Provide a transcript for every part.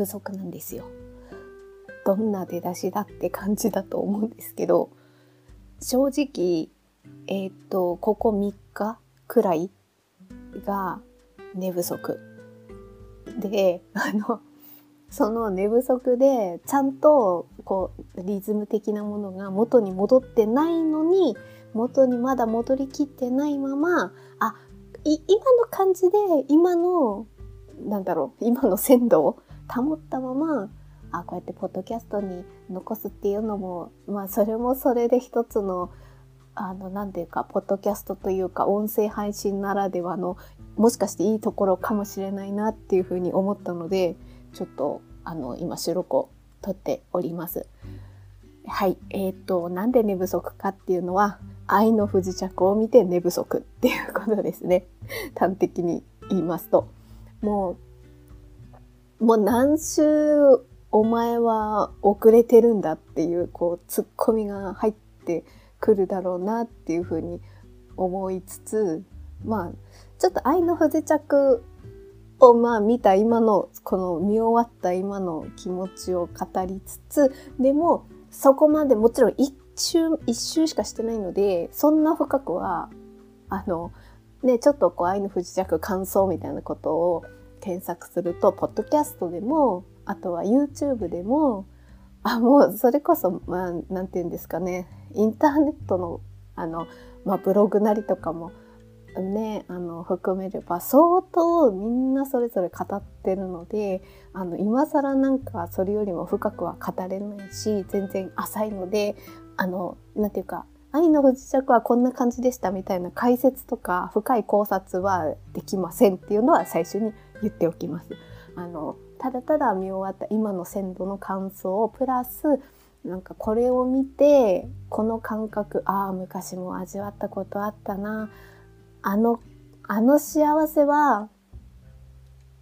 不足なんですよ。どんな出だしだって感じだと思うんですけど正直えっ、ー、とここ3日くらいが寝不足であのその寝不足でちゃんとこうリズム的なものが元に戻ってないのに元にまだ戻りきってないままあ今の感じで今のなんだろう今の鮮度を保ったままあこうやってポッドキャストに残すっていうのもまあそれもそれで一つのあの何ていうかポッドキャストというか音声配信ならではのもしかしていいところかもしれないなっていうふうに思ったのでちょっとあの今収録を撮っております。はい、えっ、ー、となんで寝不足かっていうのは愛の不時着を見て寝不足っていうことですね。端的に言いますと。もう、もう何週お前は遅れてるんだっていう、こう、ツッコミが入ってくるだろうなっていうふうに思いつつ、まあ、ちょっと愛の不時着をまあ見た今の、この見終わった今の気持ちを語りつつ、でも、そこまでもちろん一周、一周しかしてないので、そんな深くは、あの、ね、ちょっとこう愛の不時着感想みたいなことを検索すると、ポッドキャストでも、あとは YouTube でも、あ、もうそれこそ、まあ、なんて言うんですかね、インターネットの、あの、まあ、ブログなりとかも、ね、あの、含めれば相当みんなそれぞれ語ってるので、あの、今更なんかそれよりも深くは語れないし、全然浅いので、あの、なんていうか、愛の不時着はこんな感じでしたみたいな解説とか深い考察はできませんっていうのは最初に言っておきます。あのただただ見終わった今の鮮度の感想をプラスなんかこれを見てこの感覚ああ昔も味わったことあったなあのあの幸せは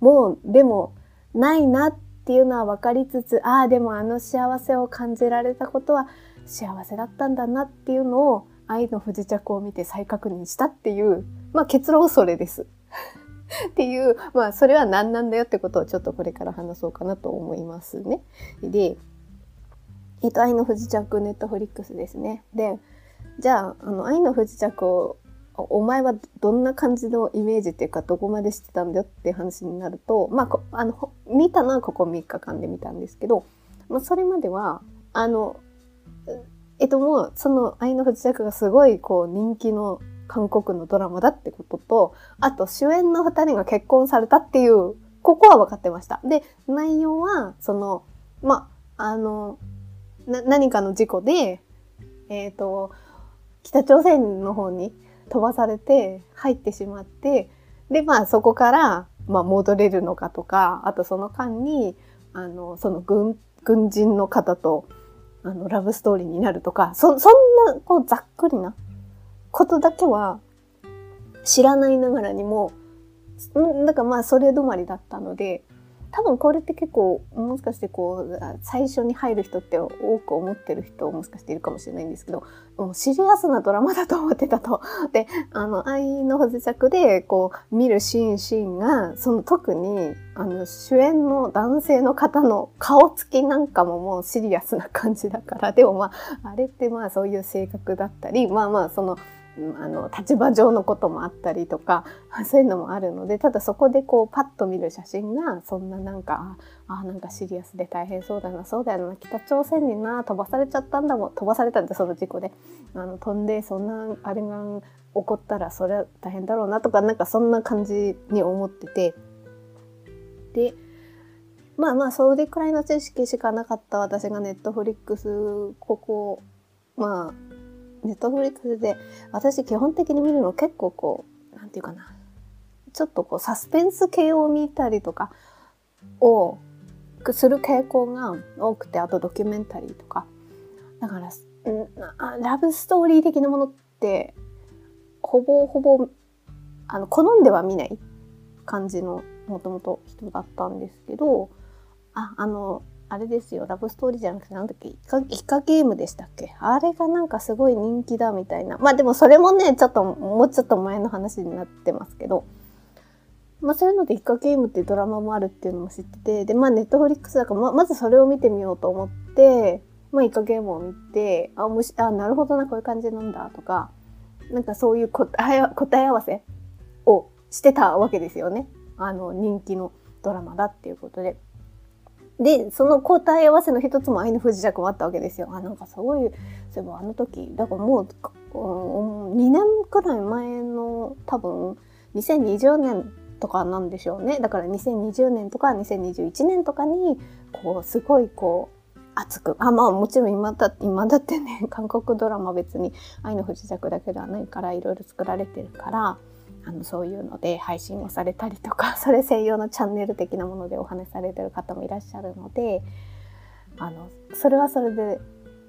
もうでもないなっていうのは分かりつつああでもあの幸せを感じられたことは幸せだったんだなっていうのを愛の不時着を見て再確認したっていう、まあ結論それです。っていう、まあそれは何なんだよってことをちょっとこれから話そうかなと思いますね。で、えっ、と、愛の不時着ネットフリックスですね。で、じゃあ、あの、愛の不時着をお前はどんな感じのイメージっていうかどこまでしてたんだよって話になるとまああの見たのはここ3日間で見たんですけど、まあ、それまではあのえっともうその愛の不時着がすごいこう人気の韓国のドラマだってことと、あと主演の二人が結婚されたっていう、ここは分かってました。で、内容は、その、ま、あの、な、何かの事故で、えっ、ー、と、北朝鮮の方に飛ばされて入ってしまって、で、まあそこから、まあ戻れるのかとか、あとその間に、あの、その軍、軍人の方と、あの、ラブストーリーになるとか、そ、そんな、こう、ざっくりなことだけは知らないながらにも、だかまあそれ止まりだったので、多分これって結構もしかしてこう最初に入る人って多く思ってる人もしかしているかもしれないんですけどもうシリアスなドラマだと思ってたと。であの愛の不時着でこう見るシーンシーンがその特にあの主演の男性の方の顔つきなんかももうシリアスな感じだからでもまああれってまあそういう性格だったりまあまあそのあの立場上のこともあったりとかそういうのもあるのでただそこでこうパッと見る写真がそんななんかあなんかシリアスで大変そうだなそうだよな北朝鮮にな飛ばされちゃったんだもん飛ばされたんだその事故で。あの飛んでそんなあれが起こったらそれは大変だろうなとかなんかそんな感じに思ってて。でまあまあそれくらいの知識しかなかった私がネットフリックスここまあネットフリックスで私基本的に見るの結構こう何て言うかな。ちょっとこうサスペンス系を見たりとかをする傾向が多くてあとドキュメンタリーとか。だからラブストーリー的なものってほぼほぼあの好んでは見ない感じのもともと人だったんですけどああのあれですよ、ラブストーリーじゃなくて、なんだっけ、イカイカゲームでしたっけ？あれがなんかすごい人気だみたいな。まあでもそれもね、ちょっと、もうちょっと前の話になってますけど、まあそういうのでイカゲームっていうドラマもあるっていうのも知ってて、で、まあネットフリックスだからま、まずそれを見てみようと思って、まあイカゲームを見て、あ、もし、あ、なるほどな、こういう感じなんだとか、なんかそういう答え答え合わせをしてたわけですよね。あの、人気のドラマだっていうことで。で、その答え合わせの一つも愛の不時着もあったわけですよ。あ、なんかすごい、そういえばあの時、だからもう、うん、2年くらい前の多分、2020年とかなんでしょうね。だから2020年とか2021年とかに、こう、すごいこう、熱く、あ、まあもちろん今だ、今だってね、韓国ドラマ別に愛の不時着だけではないから、いろいろ作られてるから、あのそういうので配信をされたりとか それ専用のチャンネル的なものでお話しされてる方もいらっしゃるのであのそれはそれで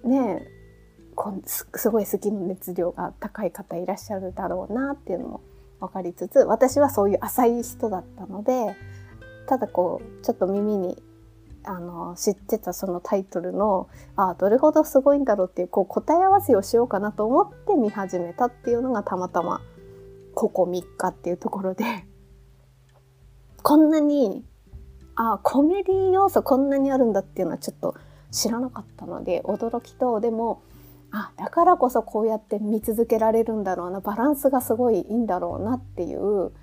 ねこすごい好きの熱量が高い方いらっしゃるだろうなっていうのも分かりつつ私はそういう浅い人だったのでただこうちょっと耳にあの知ってたそのタイトルのあどれほどすごいんだろうっていうこう答え合わせをしようかなと思って見始めたっていうのがたまたまここ3日っていうところで、こんなに、あコメディ要素こんなにあるんだっていうのはちょっと知らなかったので、驚きと、でも、あ、だからこそこうやって見続けられるんだろうな、バランスがすごいいいんだろうなっていう、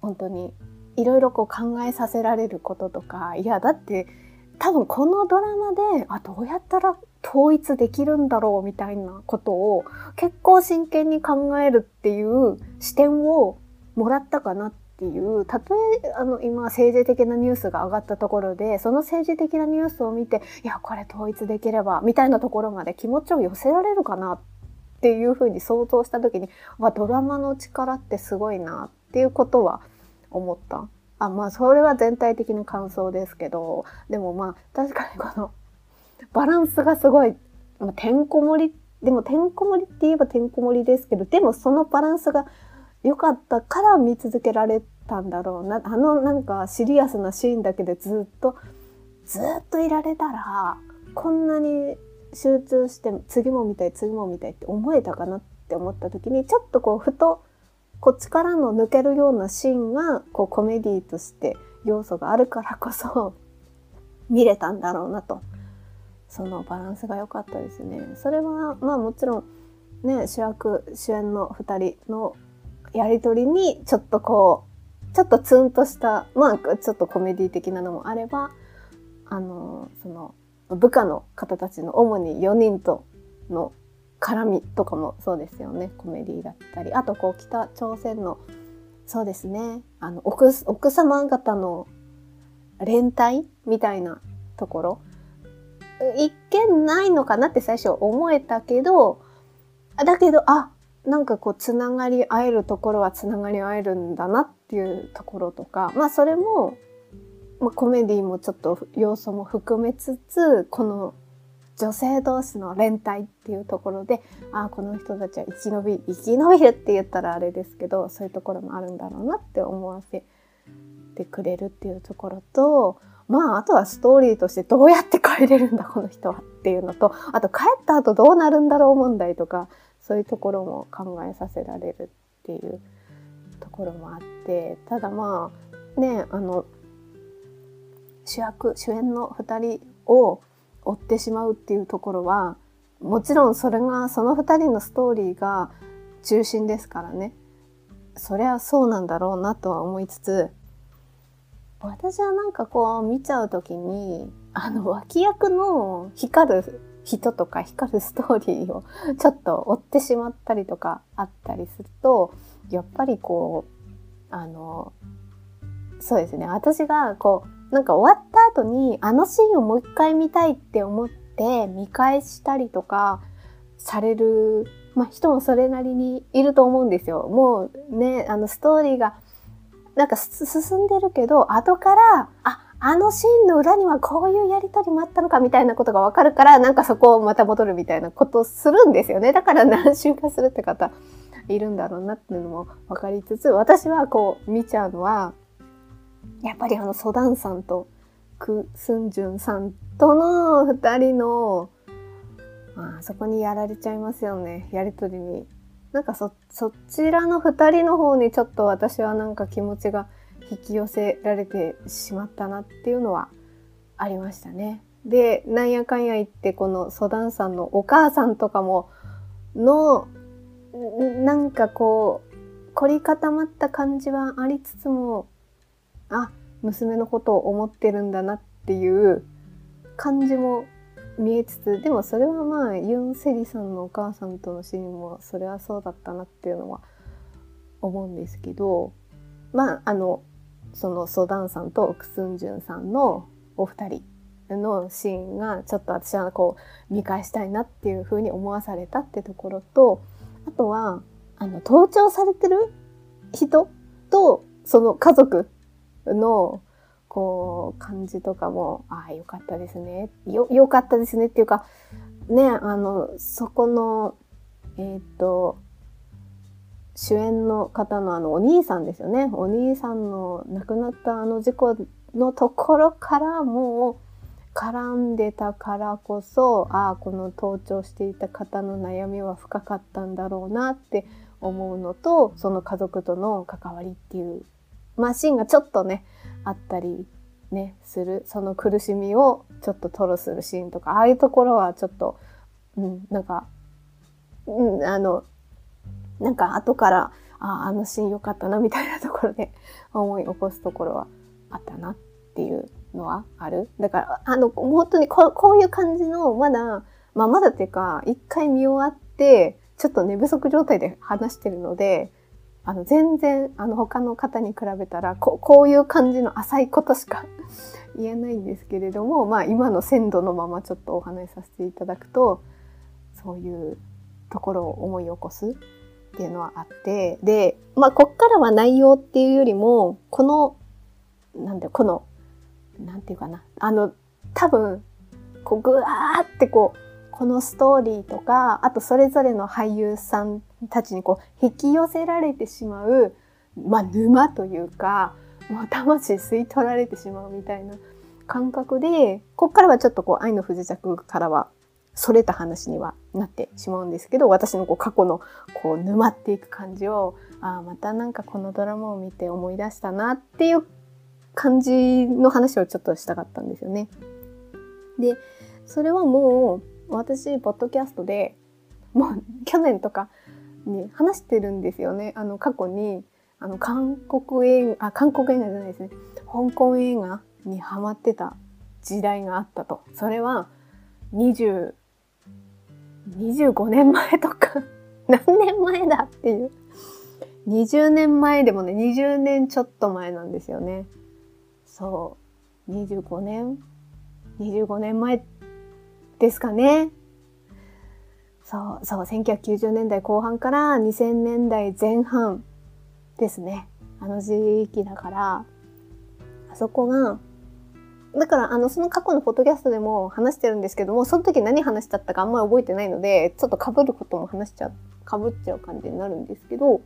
本当にいろいろこう考えさせられることとか、いや、だって多分このドラマで、あ、どうやったら統一できるんだろうみたいなことを結構真剣に考えるっていう視点をもらったかなっていうたとえあの今政治的なニュースが上がったところでその政治的なニュースを見ていやこれ統一できればみたいなところまで気持ちを寄せられるかなっていうふうに想像した時にわドラマの力ってすごいなっていうことは思った。あまあそれは全体的な感想ですけどでもまあ確かにこのバランスがすごい、まあ、てんこ盛り、でもてんこ盛りって言えばてんこ盛りですけど、でもそのバランスが良かったから見続けられたんだろうな。あのなんかシリアスなシーンだけでずっと、ずっといられたら、こんなに集中して次も見たい次も見たいって思えたかなって思った時にちょっとこうふとこっちからの抜けるようなシーンがこうコメディとして要素があるからこそ見れたんだろうなとそのバランスが良かったですね。それはまあもちろんね主役主演の2人のやり取りにちょっとこうちょっとツンとしたまあちょっとコメディ的なのもあればあのその部下の方たちの主に4人との絡みとかもそうですよねコメディだったりあとこう北朝鮮のそうですねあの奥奥様方の連帯みたいなところ一見ないのかなって最初思えたけど、だけど、あ、なんかこう、つながり合えるところはつながり合えるんだなっていうところとか、まあそれも、まあ、コメディもちょっと要素も含めつつ、この女性同士の連帯っていうところで、ああ、この人たちは生き延び、生き延びるって言ったらあれですけど、そういうところもあるんだろうなって思わせてくれるっていうところと、まあ、あとはストーリーとしてどうやって帰れるんだ、この人はっていうのと、あと帰った後どうなるんだろう問題とか、そういうところも考えさせられるっていうところもあって、ただまあ、ね、あの、主役、主演の2人を追ってしまうっていうところは、もちろんそれが、その2人のストーリーが中心ですからね。そりゃそうなんだろうなとは思いつつ、私はなんかこう見ちゃう時にあの脇役の光る人とか光るストーリーを ちょっと追ってしまったりとかあったりするとやっぱりこうあのそうですね私がこうなんか終わった後にあのシーンをもう一回見たいって思って見返したりとかされる、まあ、人もそれなりにいると思うんですよ。もうねあのストーリーがなんか進んでるけど、後から、あ、あのシーンの裏にはこういうやりとりもあったのかみたいなことがわかるから、なんかそこをまた戻るみたいなことをするんですよね。だから何周かするって方いるんだろうなっていうのも分かりつつ、私はこう見ちゃうのは、やっぱりあのソダンさんとク・スンジュンさんとの二人の、まあそこにやられちゃいますよね。やりとりになんかそ、そちらの二人の方にちょっと私はなんか気持ちが引き寄せられてしまったなっていうのはありましたね。でなんやかんや言ってこのソダンさんのお母さんとかものなんかこう凝り固まった感じはありつつもあ娘のことを思ってるんだなっていう感じも見えつつでもそれはまあユン・セリさんのお母さんとのシーンもそれはそうだったなっていうのは思うんですけどまああのそのソダンさんとクスンジュンさんのお二人のシーンがちょっと私はこう見返したいなっていうふうに思わされたってところとあとはあの盗聴されてる人とその家族のこう感じとかもああよかったですね。よよかったですねっていうかねあのそこのえっ、ー、と主演の方のあのお兄さんですよね。お兄さんの亡くなったあの事故のところからもう絡んでたからこそああこの盗聴していた方の悩みは深かったんだろうなって思うのとその家族との関わりっていうマシンがちょっとねあったりねするその苦しみをちょっと吐露するシーンとかああいうところはちょっと、うん、なんか、うん、あのなんか後からああのシーン良かったなみたいなところで 思い起こすところはあったなっていうのはある。だから、あの、本当にここういう感じの、まだ、まあまだっていうか、一回見終わって、ちょっと寝不足状態で話してるので、あの、全然、あの、他の方に比べたら、ここういう感じの浅いことしか 言えないんですけれども、まあ今の鮮度のままちょっとお話しさせていただくと、そういうところを思い起こすっていうのはあって、で、まあこっからは内容っていうよりも、この、なんで、このなんていうかなあの多分こうぐわーってこうこのストーリーとかあとそれぞれの俳優さんたちにこう引き寄せられてしまう、まあ、沼というかもう魂吸い取られてしまうみたいな感覚でこっからはちょっとこう愛の不時着からはそれた話にはなってしまうんですけど私のこう過去のこう沼っていく感じをああまたなんかこのドラマを見て思い出したなっていう感じの話をちょっとしたかったんですよね。で、それはもう私、ポッドキャストでもう去年とかに話してるんですよね。あの過去にあの韓国映画、あ、韓国映画じゃないですね。香港映画にハマってた時代があったと。それは20、25年前とか 何年前だっていう。20年前でもね、20年ちょっと前なんですよね。そう25年25年前ですかね。そうそう1990年代後半から2000年代前半ですね。あの時期だから。あそこがだからあのその過去のポッドキャストでも話してるんですけどもその時何話しちゃったかあんまり覚えてないのでちょっとかぶることも話しちゃうかぶっちゃう感じになるんですけど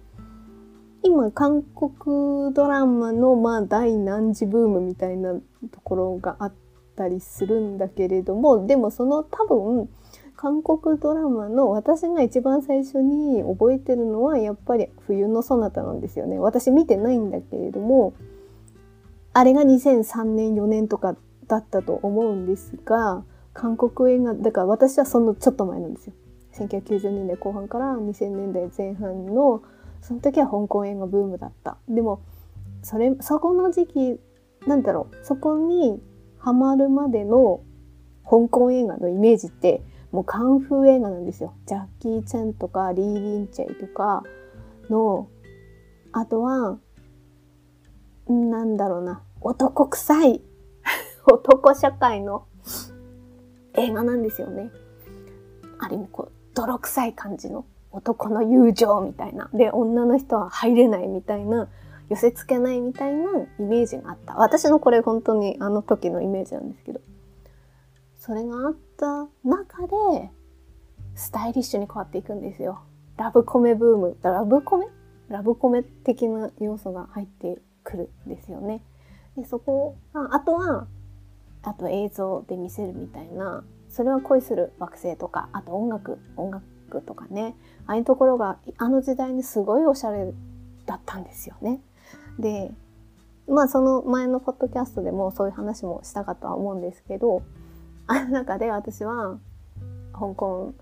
今韓国ドラマのまあ第何次ブームみたいなところがあったりするんだけれどもでもその多分韓国ドラマの私が一番最初に覚えてるのはやっぱり冬のソナタなんですよね。私見てないんだけれどもあれが2003年4年とかだったと思うんですが韓国映画だから私はそのちょっと前なんですよ。1990年代後半から2000年代前半のその時は香港映画ブームだったでもそれそこの時期なんだろうそこにハマるまでの香港映画のイメージってもうカンフー映画なんですよジャッキー・チェンとかリー・リンチェイとかのあとはなんだろうな男臭い 男社会の映画なんですよね。ある意味こう泥臭い感じの男の友情みたいな。で、女の人は入れないみたいな、寄せ付けないみたいなイメージがあった。私のこれ本当にあの時のイメージなんですけど。それがあった中で、スタイリッシュに変わっていくんですよ。ラブコメブーム。ラブコメ？ラブコメ的な要素が入ってくるんですよね。でそこああとは、あと映像で見せるみたいな、それは恋する惑星とか、あと音楽、音楽とかねああいうところがあの時代にすごいおしゃれだったんですよね。でまあその前のポッドキャストでもそういう話もしたかとは思うんですけどあの 中で私は香港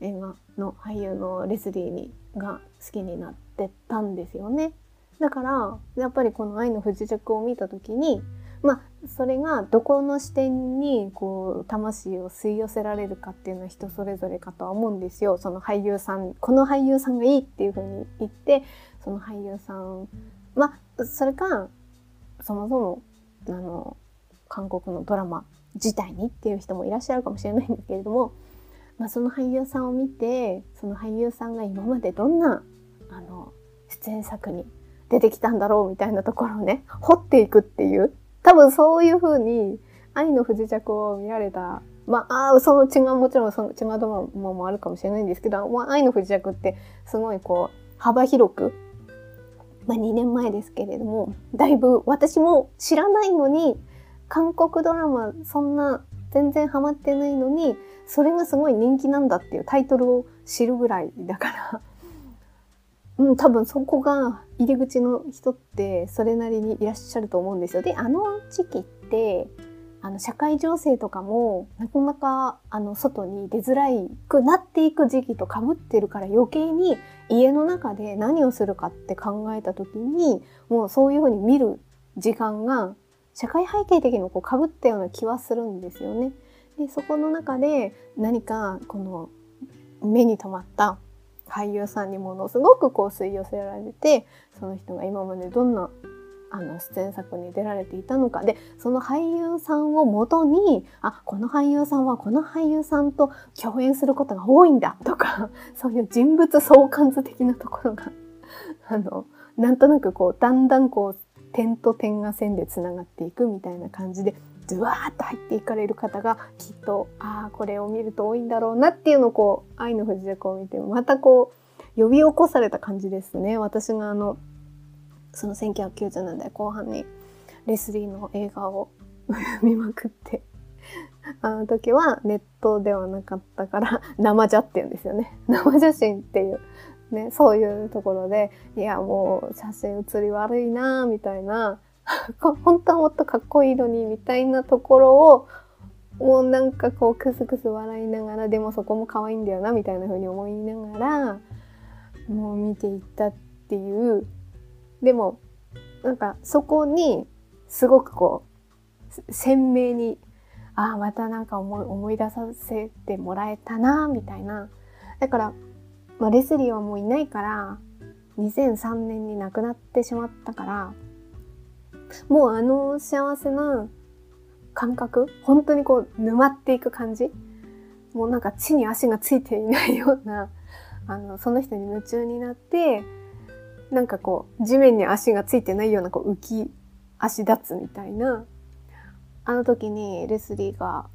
映画の俳優のレスリーにが好きになってたんですよね。だからやっぱりこの「愛の不時着」を見た時にまあそれがどこの視点にこう魂を吸い寄せられるかっていうのは人それぞれかとは思うんですよ。その俳優さんこの俳優さんがいいっていうふうに言ってその俳優さんまあそれかそもそもあの韓国のドラマ自体にっていう人もいらっしゃるかもしれないんですけれども、まあ、その俳優さんを見てその俳優さんが今までどんなあの出演作に出てきたんだろうみたいなところをね掘っていくっていう多分そういう風に愛の不時着を見られたまあ、あその違うもちろんその違うドラマもあるかもしれないんですけど、まあ、愛の不時着ってすごいこう幅広くまあ、2年前ですけれどもだいぶ私も知らないのに韓国ドラマそんな全然ハマってないのにそれがすごい人気なんだっていうタイトルを知るぐらいだからうん、多分そこが入り口の人ってそれなりにいらっしゃると思うんですよ。であの時期ってあの社会情勢とかもなかなかあの外に出づらくなっていく時期とかぶってるから余計に家の中で何をするかって考えた時にもうそういうふうに見る時間が社会背景的にこうかぶったような気はするんですよね。でそこの中で何かこの目に留まった俳優さんにものすごくこう吸い寄せられてその人が今までどんなあの出演作に出られていたのかでその俳優さんをもとにあこの俳優さんはこの俳優さんと共演することが多いんだとか そういう人物相関図的なところが あのなんとなくこうだんだんこう点と点が線でつながっていくみたいな感じでズワーッと入っていかれる方がきっとああこれを見ると多いんだろうなっていうのをこう「愛の不時着」を見てまたこう呼び起こされた感じですね。私があのその1990年代後半にレスリーの映画を 見まくってあの時はネットではなかったから生写って言うんですよね。生写真っていうねそういうところでいやもう写真写り悪いなみたいな本当はもっとかっこいいのにみたいなところをもうなんかこうクスクス笑いながらでもそこも可愛いんだよなみたいな風に思いながらもう見ていったっていうでもなんかそこにすごくこう鮮明にああまたなんか思い思い出させてもらえたなみたいな。だから、まあ、レスリーはもういないから2003年に亡くなってしまったからもうあの幸せな感覚本当にこう沼っていく感じもうなんか地に足がついていないようなあのその人に夢中になってなんかこう地面に足がついてないようなこう浮き足立つみたいなあの時にレスリーが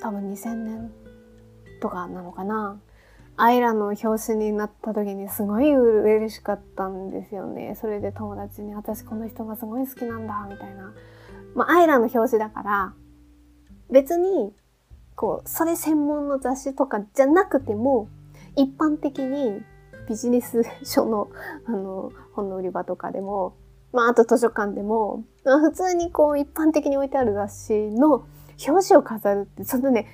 多分2000年とかなのかなアイラの表紙になった時にすごい嬉しかったんですよね。それで友達に私この人がすごい好きなんだみたいな。まあアイラの表紙だから別にこうそれ専門の雑誌とかじゃなくても一般的にビジネス書のあの本の売り場とかでも、まあ、あと図書館でも、まあ、普通にこう一般的に置いてある雑誌の表紙を飾るってそのね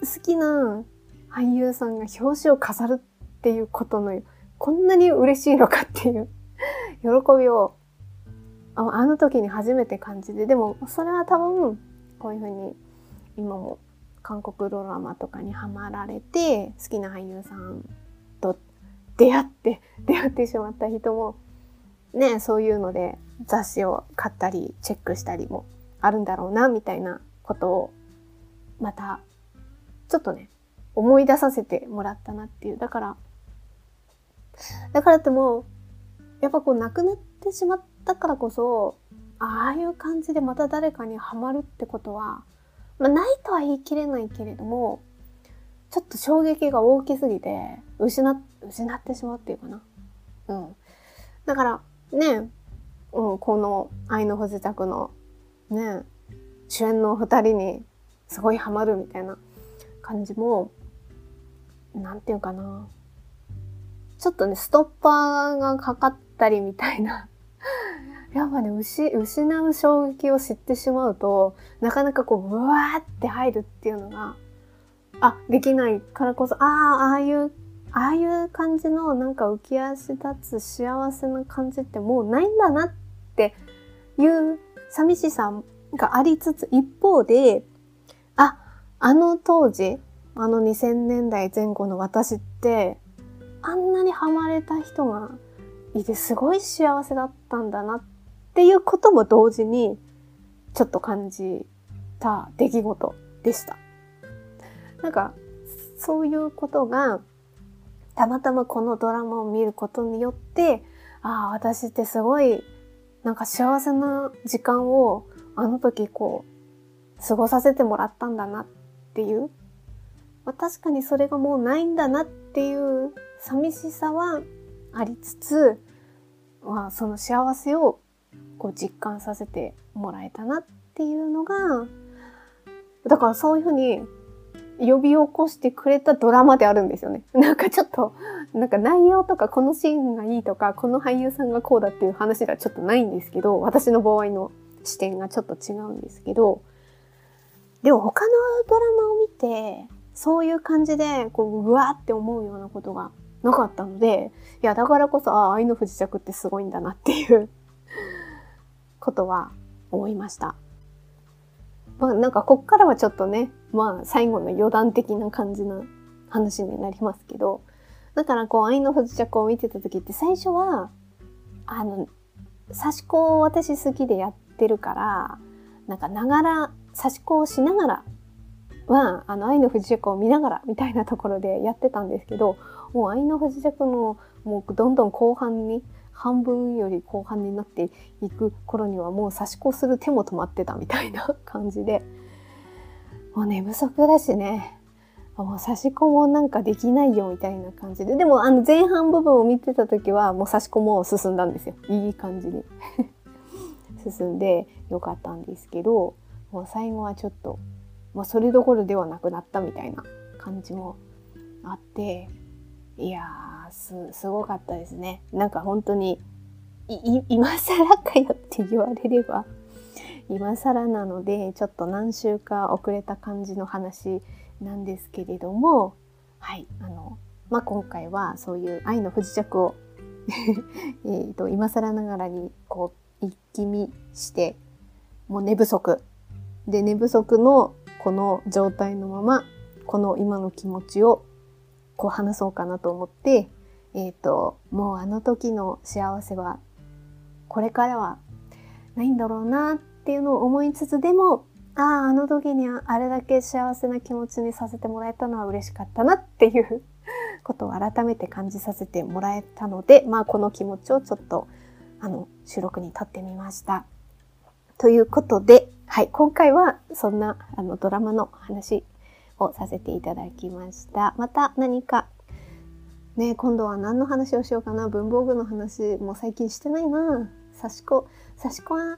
好きな俳優さんが表紙を飾るっていうことのこんなに嬉しいのかっていう喜びをあの時に初めて感じてでもそれは多分こういうふうに今も韓国ドラマとかにハマられて好きな俳優さんと出会って出会ってしまった人もねそういうので雑誌を買ったりチェックしたりもあるんだろうなみたいなことをまたちょっとね思い出させてもらったなっていう。だからだからってもうやっぱこう亡くなってしまったからこそああいう感じでまた誰かにはまるってことは、まあ、ないとは言い切れないけれどもちょっと衝撃が大きすぎて失っ失ってしまうっていうかな。うん。だからね、うん、この愛の不時着のね、主演の二人にすごいハマるみたいな感じも、なんていうかな。ちょっとね、ストッパーがかかったりみたいな やっぱね失う衝撃を知ってしまうとなかなかこうブワーって入るっていうのがあできないからこそああああいうああいう感じのなんか浮き足立つ幸せな感じってもうないんだなっていう寂しさがありつつ一方でああの当時あの2000年代前後の私ってあんなにハマれた人がいてすごい幸せだったんだなっていうことも同時にちょっと感じた出来事でした。なんかそういうことがたまたまこのドラマを見ることによってああ私ってすごいなんか幸せな時間をあの時こう過ごさせてもらったんだなっていう、まあ、確かにそれがもうないんだなっていう寂しさはありつつ、まあ、その幸せをこう実感させてもらえたなっていうのがだからそういうふうに呼び起こしてくれたドラマであるんですよね。なんかちょっと、なんか内容とかこのシーンがいいとか、この俳優さんがこうだっていう話ではちょっとないんですけど、私の場合の視点がちょっと違うんですけど、でも他のドラマを見て、そういう感じで、こう、うわーって思うようなことがなかったので、いや、だからこそ、ああ、愛の不時着ってすごいんだなっていうことは思いました。まあなんかこっからはちょっとね、まあ最後の余談的な感じな話になりますけど、だからこう愛の不時着を見てた時って最初は、あの、刺し子を私好きでやってるから、なんかながら、刺し子をしながらは、あの愛の不時着を見ながらみたいなところでやってたんですけど、もう愛の不時着のもうどんどん後半に半分より後半になっていく頃にはもう差し子する手も止まってたみたいな感じで。もう寝不足だしね。もう差し子もなんかできないよみたいな感じで。でもあの前半部分を見てた時はもう差し子も進んだんですよ。いい感じに。進んでよかったんですけどもう最後はちょっと、まあ、それどころではなくなったみたいな感じもあって。いやーす、すごかったですね。なんか本当に、い、今更かよって言われれば、今更なので、ちょっと何週か遅れた感じの話なんですけれども、はい、あの、まあ、今回はそういう愛の不時着を えと今更ながらにこう一気見してもう寝不足で寝不足のこの状態のままこの今の気持ちをこう話そうかなと思って、えっ、ー、と、もうあの時の幸せは、これからはないんだろうなっていうのを思いつつ、でも、ああ、あの時にあれだけ幸せな気持ちにさせてもらえたのは嬉しかったなっていう ことを改めて感じさせてもらえたので、まあこの気持ちをちょっと、あの、収録にとってみました。ということで、はい、今回はそんなあのドラマの話をさせていただきました。また何か、ね、今度は何の話をしようかな？文房具の話も最近してないな。刺し子。刺し子は、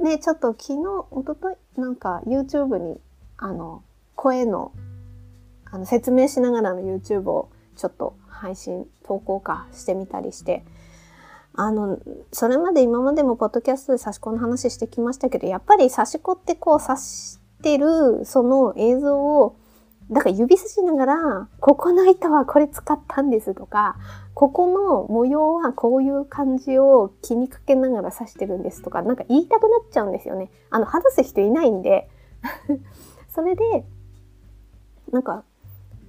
ね、ちょっと昨日、おととい、なんか YouTube に、あの、声の、あの、説明しながらの YouTube をちょっと配信、投稿かしてみたりして、あの、それまで今までもポッドキャストで刺し子の話してきましたけど、やっぱり刺し子ってこう刺してるその映像をだから指さしながら、ここの糸はこれ使ったんですとか、ここの模様はこういう感じを気にかけながら刺してるんですとか、なんか言いたくなっちゃうんですよね。あの、外す人いないんで。それで、なんか、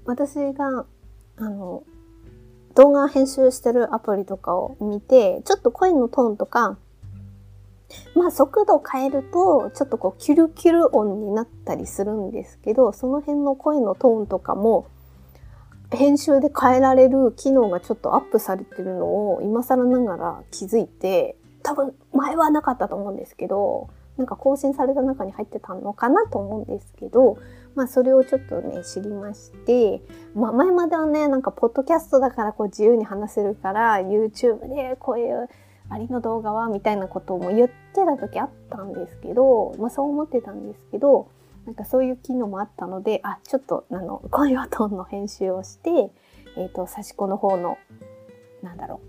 私が、あの、動画編集してるアプリとかを見て、ちょっと声のトーンとか、まあ速度変えるとちょっとこうキュルキュル音になったりするんですけどその辺の声のトーンとかも編集で変えられる機能がちょっとアップされてるのを今更ながら気づいて多分前はなかったと思うんですけどなんか更新された中に入ってたのかなと思うんですけど、まあそれをちょっとね、知りまして、まあ前まではね、なんかポッドキャストだからこう自由に話せるから、YouTube でこういうありの動画はみたいなことも言ってた時あったんですけど、まあそう思ってたんですけど、なんかそういう機能もあったので、あ、ちょっとあの、声はトーンの編集をして、えっ、ー、と、差し子の方の、なんだろ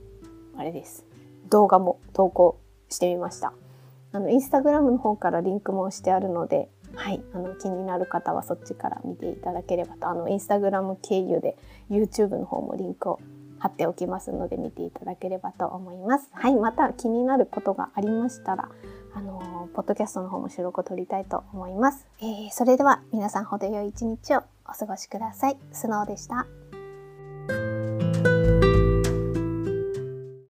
う、あれです。動画も投稿してみました。あのインスタグラムの方からリンクもしてあるので、はい、あの気になる方はそっちから見ていただければと、あのインスタグラム経由で YouTube の方もリンクを貼っておきますので見ていただければと思います。はい、また気になることがありましたら、あのポッドキャストの方も収録を撮りたいと思います。えー、それでは皆さん程よい一日をお過ごしください。スノーでした。